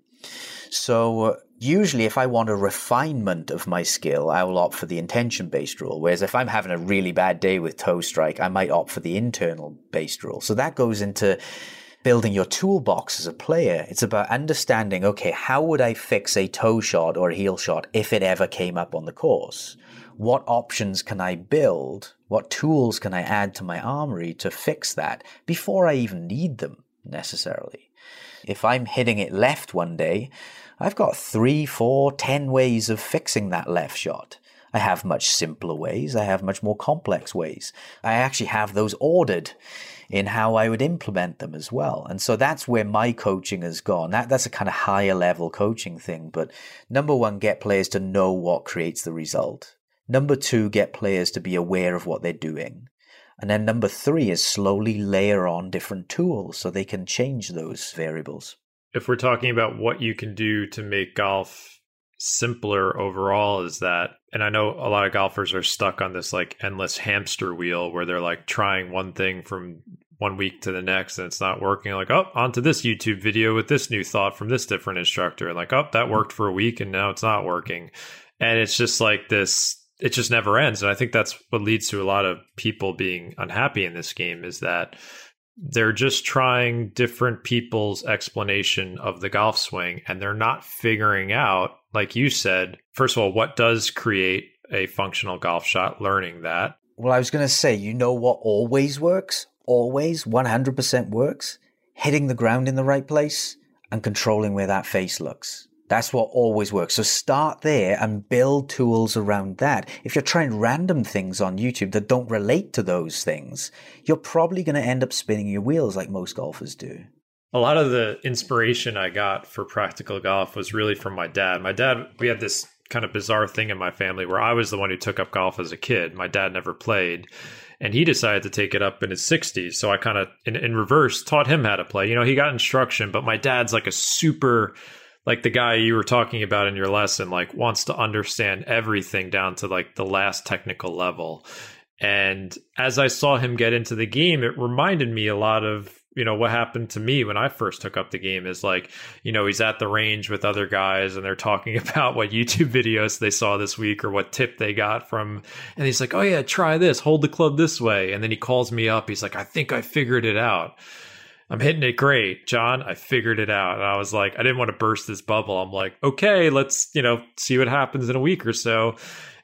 So uh, usually if I want a refinement of my skill, I will opt for the intention based rule. Whereas if I'm having a really bad day with toe strike, I might opt for the internal based rule. So that goes into building your toolbox as a player. It's about understanding, okay, how would I fix a toe shot or a heel shot if it ever came up on the course? What options can I build? What tools can I add to my armory to fix that before I even need them necessarily? If I'm hitting it left one day, I've got three, four, ten ways of fixing that left shot. I have much simpler ways. I have much more complex ways. I actually have those ordered in how I would implement them as well. And so that's where my coaching has gone. That, that's a kind of higher level coaching thing. But number one, get players to know what creates the result. Number two, get players to be aware of what they're doing. And then number three is slowly layer on different tools so they can change those variables. If we're talking about what you can do to make golf simpler overall is that and I know a lot of golfers are stuck on this like endless hamster wheel where they're like trying one thing from one week to the next and it's not working like oh onto this youtube video with this new thought from this different instructor and like oh that worked for a week and now it's not working. And it's just like this it just never ends. And i think that's what leads to a lot of people being unhappy in this game is that they're just trying different people's explanation of the golf swing and they're not figuring out like you said first of all what does create a functional golf shot learning that. Well i was going to say you know what always works always 100% works, hitting the ground in the right place and controlling where that face looks. That's what always works. So start there and build tools around that. If you're trying random things on YouTube that don't relate to those things, you're probably going to end up spinning your wheels like most golfers do. A lot of the inspiration I got for practical golf was really from my dad. My dad, we had this kind of bizarre thing in my family where I was the one who took up golf as a kid. My dad never played and he decided to take it up in his 60s. So I kind of, in, in reverse, taught him how to play. You know, he got instruction, but my dad's like a super, like the guy you were talking about in your lesson, like wants to understand everything down to like the last technical level. And as I saw him get into the game, it reminded me a lot of you know what happened to me when I first took up the game is like, you know, he's at the range with other guys and they're talking (laughs) about what YouTube videos they saw this week or what tip they got from and he's like, "Oh yeah, try this. Hold the club this way." And then he calls me up. He's like, "I think I figured it out." I'm hitting it great, Jon. I figured it out. And I was like, I didn't want to burst this bubble. I'm like, okay, let's, you know, see what happens in a week or so.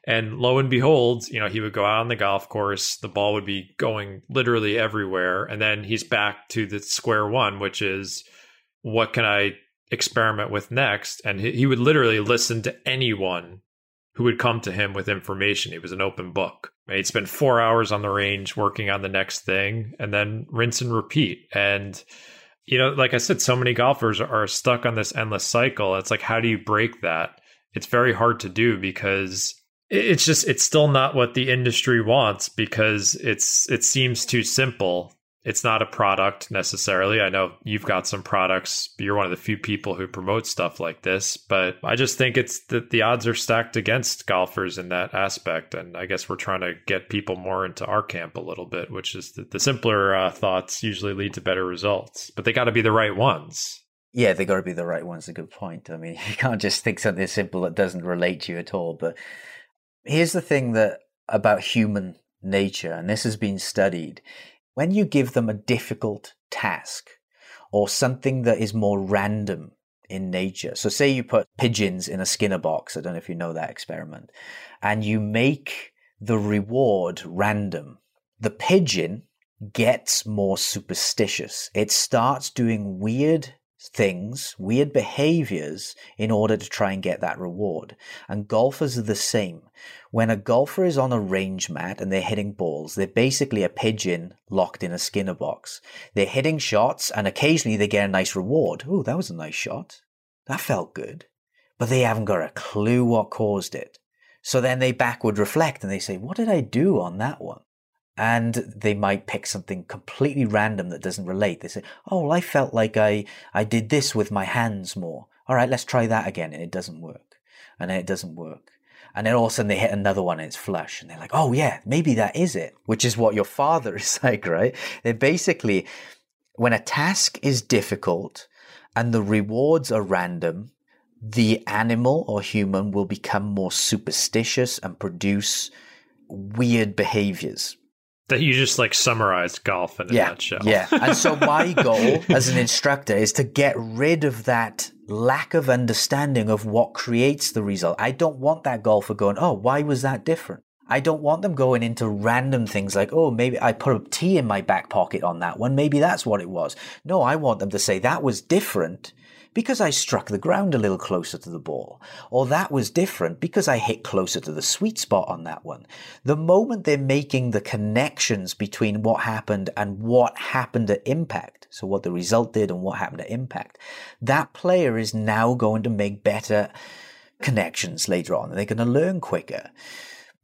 And lo and behold, you know, he would go out on the golf course, the ball would be going literally everywhere. And then he's back to the square one, which is what can I experiment with next? And he, he would literally listen to anyone who would come to him with information. He was an open book. He'd spend four hours on the range working on the next thing and then rinse and repeat. And, you know, like I said, so many golfers are stuck on this endless cycle. It's like, how do you break that? It's very hard to do because it's just it's still not what the industry wants because it's it seems too simple it's not a product necessarily i know you've got some products you're one of the few people who promote stuff like this but i just think it's that the odds are stacked against golfers in that aspect and i guess we're trying to get people more into our camp a little bit which is that the simpler uh, thoughts usually lead to better results but they got to be the right ones yeah, they got to be the right ones. A good point. I mean, (laughs) you can't just think something simple that doesn't relate to you at all. But here's the thing that about human nature, and this has been studied. When you give them a difficult task or something that is more random in nature, so say you put pigeons in a Skinner box, I don't know if you know that experiment, and you make the reward random, the pigeon gets more superstitious. It starts doing weird things, weird behaviors in order to try and get that reward. And golfers are the same. When a golfer is on a range mat and they're hitting balls, they're basically a pigeon locked in a Skinner box. They're hitting shots and occasionally they get a nice reward. Oh, that was a nice shot. That felt good. But they haven't got a clue what caused it. So then they backward reflect and they say, what did I do on that one? And they might pick something completely random that doesn't relate. They say, "Oh, well, I felt like I I did this with my hands more. All right, let's try that again," and it doesn't work, and then it doesn't work, and then all of a sudden they hit another one and it's flush, and they're like, "Oh yeah, maybe that is it," which is what your father (laughs) is like, right? They're basically when a task is difficult and the rewards are random, the animal or human will become more superstitious and produce weird behaviors that you just like summarized golf in a yeah, nutshell. Yeah. (laughs) And so my goal as an instructor is to get rid of that lack of understanding of what creates the result. I don't want that golfer going, oh, why was that different? I don't want them going into random things like, oh, maybe I put a tee in my back pocket on that one. Maybe that's what it was. No, I want them to say that was different because I struck the ground a little closer to the ball. Or that was different because I hit closer to the sweet spot on that one. The moment they're making the connections between what happened and what happened at impact, so what the result did and what happened at impact, that player is now going to make better connections later on. They're going to learn quicker.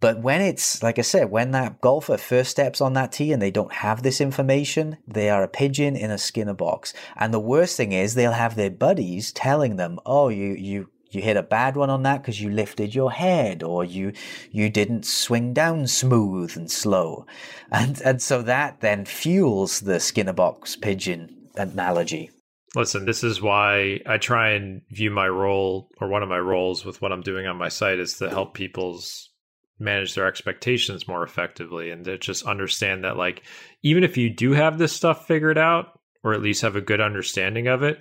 But when it's, like I said, when that golfer first steps on that tee and they don't have this information, they are a pigeon in a Skinner box. And the worst thing is they'll have their buddies telling them, oh, you, you, you hit a bad one on that because you lifted your head or you you didn't swing down smooth and slow (laughs) and and so that then fuels the skinner box pigeon analogy listen this is why i try and view my role or one of my roles with what i'm doing on my site is to help people's manage their expectations more effectively and to just understand that like even if you do have this stuff figured out or at least have a good understanding of it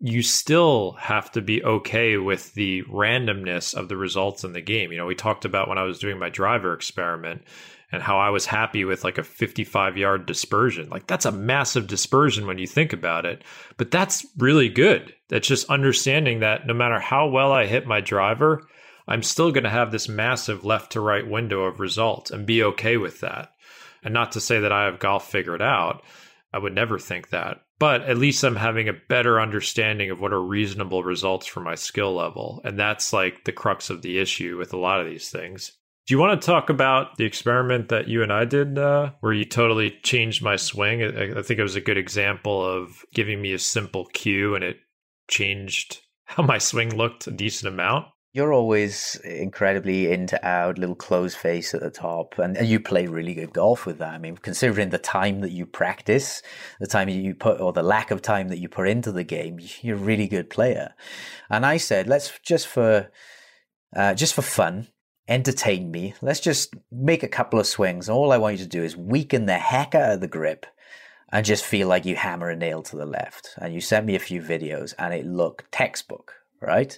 you still have to be okay with the randomness of the results in the game. You know we talked about when i was doing my driver experiment and how i was happy with like a 55 yard dispersion. Like that's a massive dispersion when you think about it but that's really good. That's just understanding that no matter how well i hit my driver I'm still going to have this massive left to right window of results and be okay with that. And not to say that I have golf figured out. I would never think that. But at least I'm having a better understanding of what are reasonable results for my skill level. And that's like the crux of the issue with a lot of these things. Do you want to talk about the experiment that you and I did uh, where you totally changed my swing? I, I think it was a good example of giving me a simple cue and it changed how my swing looked a decent amount. You're always incredibly into out, little closed face at the top, and, and you play really good golf with that. I mean, considering the time that you practice, the time you put, or the lack of time that you put into the game, you're a really good player. And I said, let's just for, uh, just for fun, entertain me. Let's just make a couple of swings. All I want you to do is weaken the heck out of the grip and just feel like you hammer a nail to the left. And you sent me a few videos and it looked textbook, right?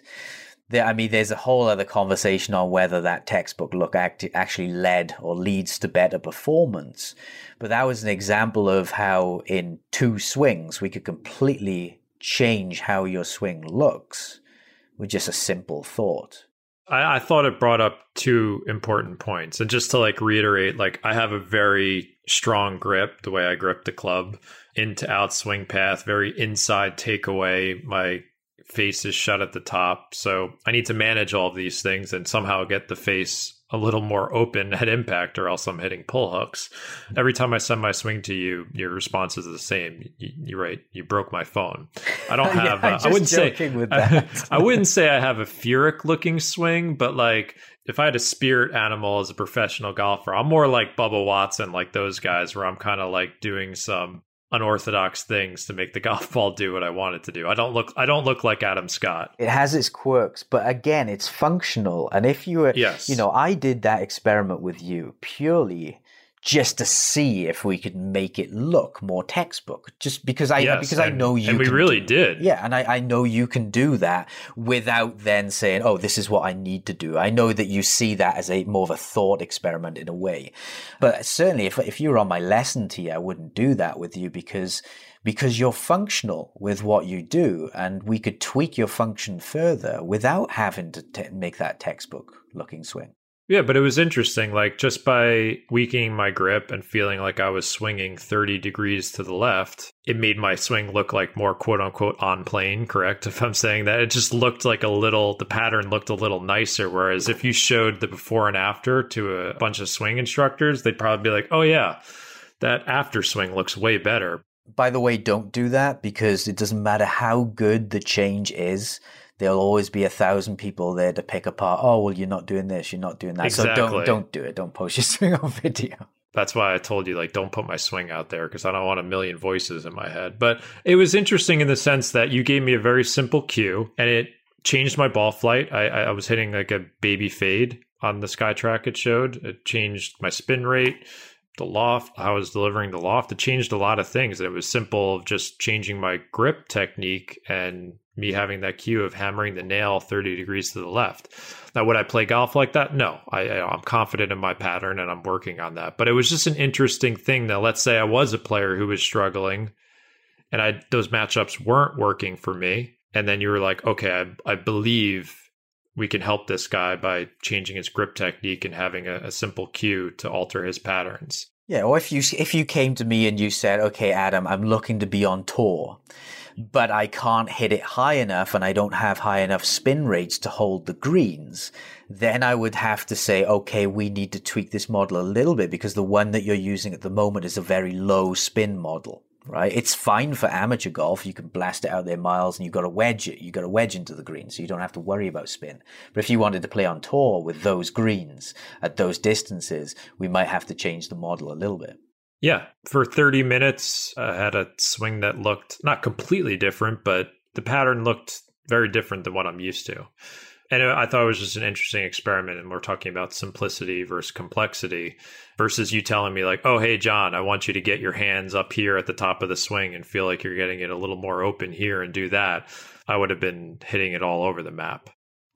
There, I mean, there's a whole other conversation on whether that textbook look act- actually led or leads to better performance. But that was an example of how in two swings we could completely change how your swing looks with just a simple thought. I, I, thought it brought up two important points. And just to like reiterate, like I have a very strong grip, the way I grip the club into out swing path, very inside takeaway. My face is shut at the top. So I need to manage all of these things and somehow get the face a little more open at impact, or else I'm hitting pull hooks. Every time I send my swing to you, your response is the same. You, are right. You broke my phone. I don't (laughs) have. yeah, uh, I wouldn't say. (laughs) I, (laughs) I wouldn't say I have a Furyk looking swing, but like if I had a spirit animal as a professional golfer, I'm more like Bubba Watson, like those guys, where I'm kind of like doing some unorthodox things to make the (laughs) golf ball do what I want it to do. I don't look I don't look like Adam Scott. It has its quirks, but again, it's functional. And if you were yes. you know, I did that experiment with you purely just to see if we could make it look more textbook. Just because I yes, because and, I know you and we really do, did. Yeah, and I, I know you can do that without then saying, "Oh, this is what I need to do." I know that you see that as a more of a thought experiment in a way, but certainly if if you were on my lesson tee, I wouldn't do that with you because because you're functional with what you do, and we could tweak your function further without having to te- make that textbook looking swing. Yeah, but it was interesting. Like just by weakening my grip and feeling like I was swinging 30 degrees to the left, it made my swing look like more quote unquote on plane, correct? (laughs) If I'm saying that, it just looked like a little, the pattern looked a little nicer. Whereas if you showed the before and after to a bunch of swing instructors, they'd probably be like, oh yeah, that after swing looks way better. By the way, don't do that because it doesn't matter how good the change is there'll always be a thousand people there to pick apart. Oh, well, you're not doing this, you're not doing that. Exactly. So don't don't do it. Don't post your (laughs) swing on video. That's why I told you like don't put my swing out there because I don't want a million voices in my head. But it was interesting in the sense that you gave me a very simple cue and it changed my ball flight. I, I was hitting like a baby fade on the SkyTrak it showed. It changed my spin rate the loft, I was delivering the loft. It changed a lot of things. And it was simple just changing my grip technique and me having that cue of hammering the nail 30 degrees to the left. Now, would I play golf like that? No, I, I'm confident in my pattern and I'm working on that. But it was just an interesting thing that let's say I was a player who was struggling and I those matchups weren't working for me. And then you were like, okay, I, I believe we can help this guy by changing his grip technique and having a, a, simple cue to alter his patterns. Yeah, or if you if you came to me and you said, "Okay, Adam, I'm looking to be on tour, but I can't hit it high enough and I don't have high enough spin rates to hold the greens," then I would have to say, "Okay, we need to tweak this model a little bit because the one that you're using at the moment is a very low spin model." Right? It's fine for amateur golf. You can blast it out there miles and you've got to wedge it. You've got to wedge into the green so you don't have to worry about spin. But if you wanted to play on tour with those greens at those distances, we might have to change the model a little bit. Yeah. For 30 minutes, I had a swing that looked not completely different, but the pattern looked very different than what I'm used to. And I thought it was just an interesting experiment. And we're talking about simplicity versus complexity versus you telling me, like, oh, hey, Jon, I want you to get your hands up here at the top of the swing and feel like you're getting it a little more open here and do that. I would have been hitting it all over the map.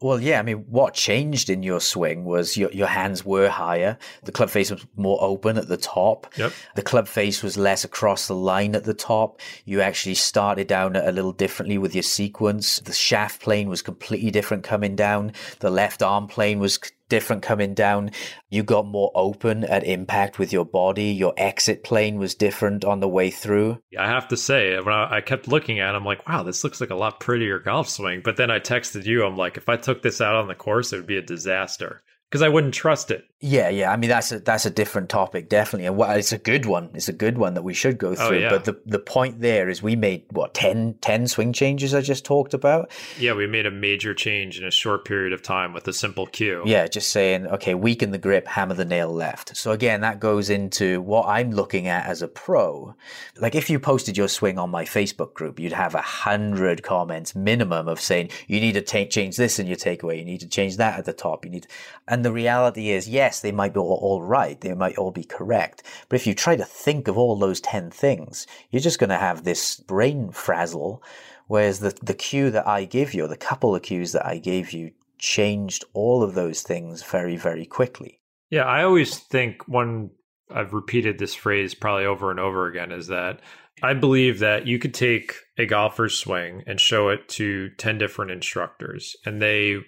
Well, yeah, I mean, what changed in your swing was your, your hands were higher. The club face was more open at the top. Yep. The club face was less across the line at the top. You actually started down a little differently with your sequence. The shaft plane was completely different coming down. The left arm plane was different coming down. You got more open at impact with your body. Your exit plane was different on the way through. I have to say, when I, kept looking at it, I'm like, wow, this looks like a lot prettier golf swing. But then I texted you, I'm like, if I took this out on the course, it would be a disaster because I wouldn't trust it. Yeah, yeah. I mean, that's a that's a different topic, definitely, and it's a good one. It's a good one that we should go Oh, through. yeah. But the the point there is, we made what 10, 10 swing changes I just talked about. Yeah, we made a major change in a short period of time with a simple cue. Yeah, just saying, okay, weaken the grip, hammer the nail left. So again, that goes into what I'm looking at as a pro. Like if you posted your swing on my Facebook group, you'd have a hundred comments minimum of saying you need to change this in your takeaway, you need to change that at the top, you need. And the reality is, yes, they might be all, all right, they might all be correct, but if you try to think of all those ten things, you're just going to have this brain frazzle. Whereas the the cue that I give you, or the couple of cues that I gave you, changed all of those things very, very quickly. Yeah, I always think one I've repeated this phrase probably over and over again is that I believe that you could take a golfer's swing and show it to 10 different instructors and they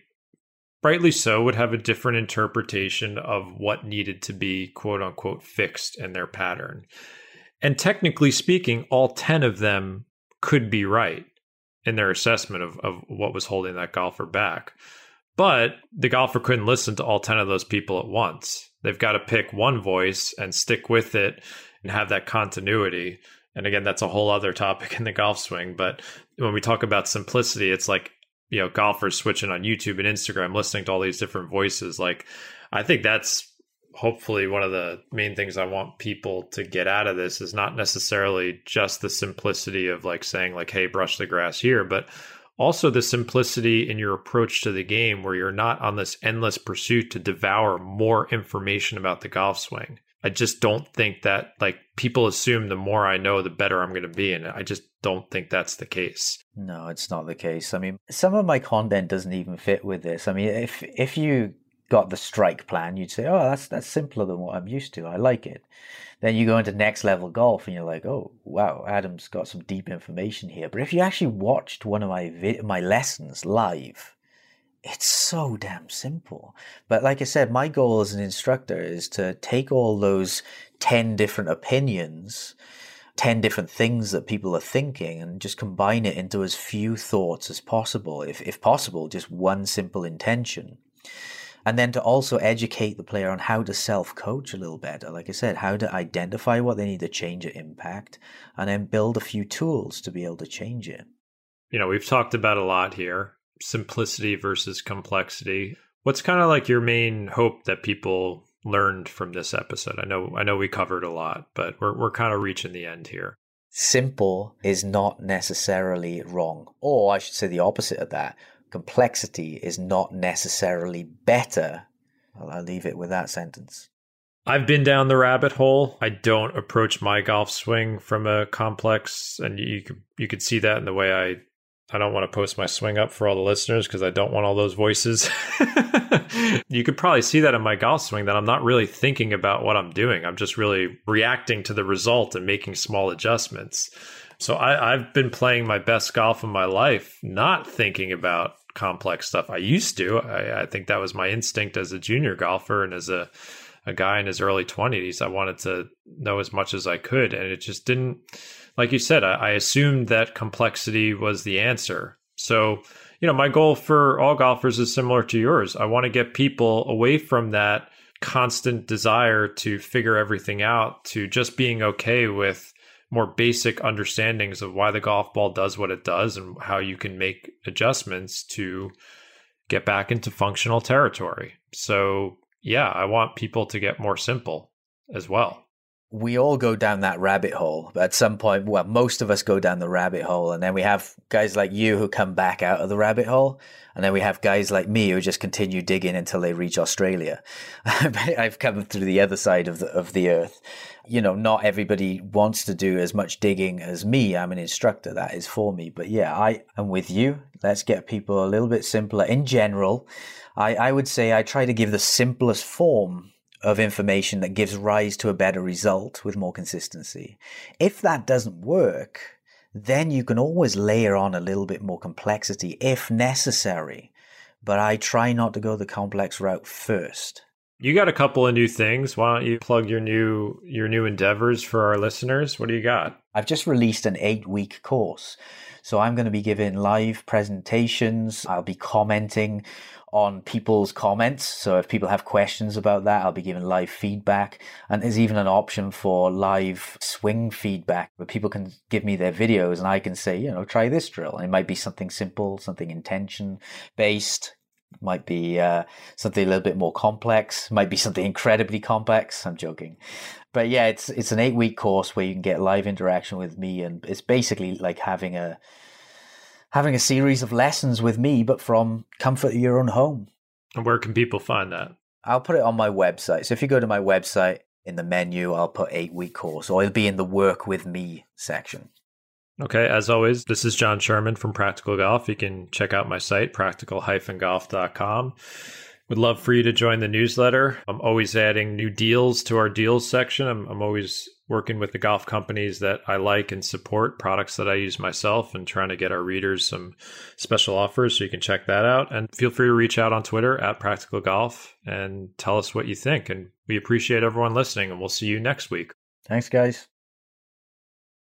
rightly so would have a different interpretation of what needed to be quote unquote fixed in their pattern. And technically speaking, all 10 of them could be right in their assessment of, of what was holding that golfer back. But the golfer couldn't listen to all 10 of those people at once. They've got to pick one voice and stick with it and have that continuity. And again, that's a whole other topic in the golf swing. But when we talk about simplicity, it's like, you know, golfers switching on YouTube and Instagram, listening to all these different voices. Like, I think that's hopefully one of the main things I want people to get out of this is not necessarily just the simplicity of like saying, like, hey, brush the grass here, but also the simplicity in your approach to the game where you're not on this endless pursuit to devour more information about the golf swing. I just don't think that like people assume the more I know, the better I'm going to be. And I just don't think that's the case. No, it's not the case. I mean, some of my content doesn't even fit with this. I mean, if if you got the strike plan, you'd say, "Oh, that's that's simpler than what I'm used to. I like it." Then you go into next level golf, and you're like, "Oh, wow, Adam's got some deep information here." But if you actually watched one of my vi- my lessons live, it's so damn simple. But like I said, my goal as an instructor is to take all those 10 different opinions, 10 different things that people are thinking, and just combine it into as few thoughts as possible. If, if possible, just one simple intention. And then to also educate the player on how to self coach a little better. Like I said, how to identify what they need to change at impact, and then build a few tools to be able to change it. You know, we've talked about a lot here simplicity versus complexity. What's kind of like your main hope that people learned from this episode? I know I know we covered a lot, but we're we're kind of reaching the end here. Simple is not necessarily wrong, or I should say the opposite of that. Complexity is not necessarily better. Well, I'll leave it with that sentence. I've been down the rabbit hole. I don't approach my golf swing from a complex, and you could you could see that in the way I I don't want to post my swing up for all the listeners because I don't want all those voices. (laughs) you could probably see that in my golf swing that I'm not really thinking about what I'm doing. I'm just really reacting to the result and making small adjustments. So I, I've been playing my best golf of my life, not thinking about complex stuff. I used to. I, I think that was my instinct as a junior golfer and as a a guy in his early 20s. I wanted to know as much as I could. And it just didn't, like you said, I, I assumed that complexity was the answer. So, you know, my goal for all golfers is similar to yours. I want to get people away from that constant desire to figure everything out to just being okay with more basic understandings of why the golf ball does what it does and how you can make adjustments to get back into functional territory. So, yeah, I want people to get more simple as well. We all go down that rabbit hole. At some point, well, most of us go down the rabbit hole, and then we have guys like you who come back out of the rabbit hole, and then we have guys like me who just continue digging until they reach Australia. (laughs) I've come through the other side of the of the earth. You know, not everybody wants to do as much digging as me. I'm an instructor; that is for me. But yeah, I am with you. Let's get people a little bit simpler in general. I, I would say I try to give the simplest form of information that gives rise to a better result with more consistency. If that doesn't work, then you can always layer on a little bit more complexity if necessary. But I try not to go the complex route first. You got a couple of new things. Why don't you plug your new your new endeavors for our listeners? What do you got? I've just released an 8-week course. So I'm going to be giving live presentations. I'll be commenting on people's comments. So if people have questions about that, I'll be giving live feedback. And there's even an option for live swing feedback where people can give me their videos and I can say, you know, try this drill. And it might be something simple, something intention based, might be uh, something a little bit more complex, might be something incredibly complex. I'm joking, but yeah, it's it's an eight week course where you can get live interaction with me, and it's basically like having a having a series of lessons with me, but from comfort of your own home. And where can people find that? I'll put it on my website. So if you go to my website in the menu, I'll put eight week course, or it'll be in the work with me section. Okay, as always, this is Jon Sherman from Practical Golf. You can check out my site, practical-golf.com. Would love for you to join the newsletter. I'm always adding new deals to our deals section. I'm, I'm always working with the golf companies that I like and support, products that I use myself, and trying to get our readers some special offers. So you can check that out. And feel free to reach out on Twitter at Practical Golf and tell us what you think. And we appreciate everyone listening, and we'll see you next week. Thanks, guys.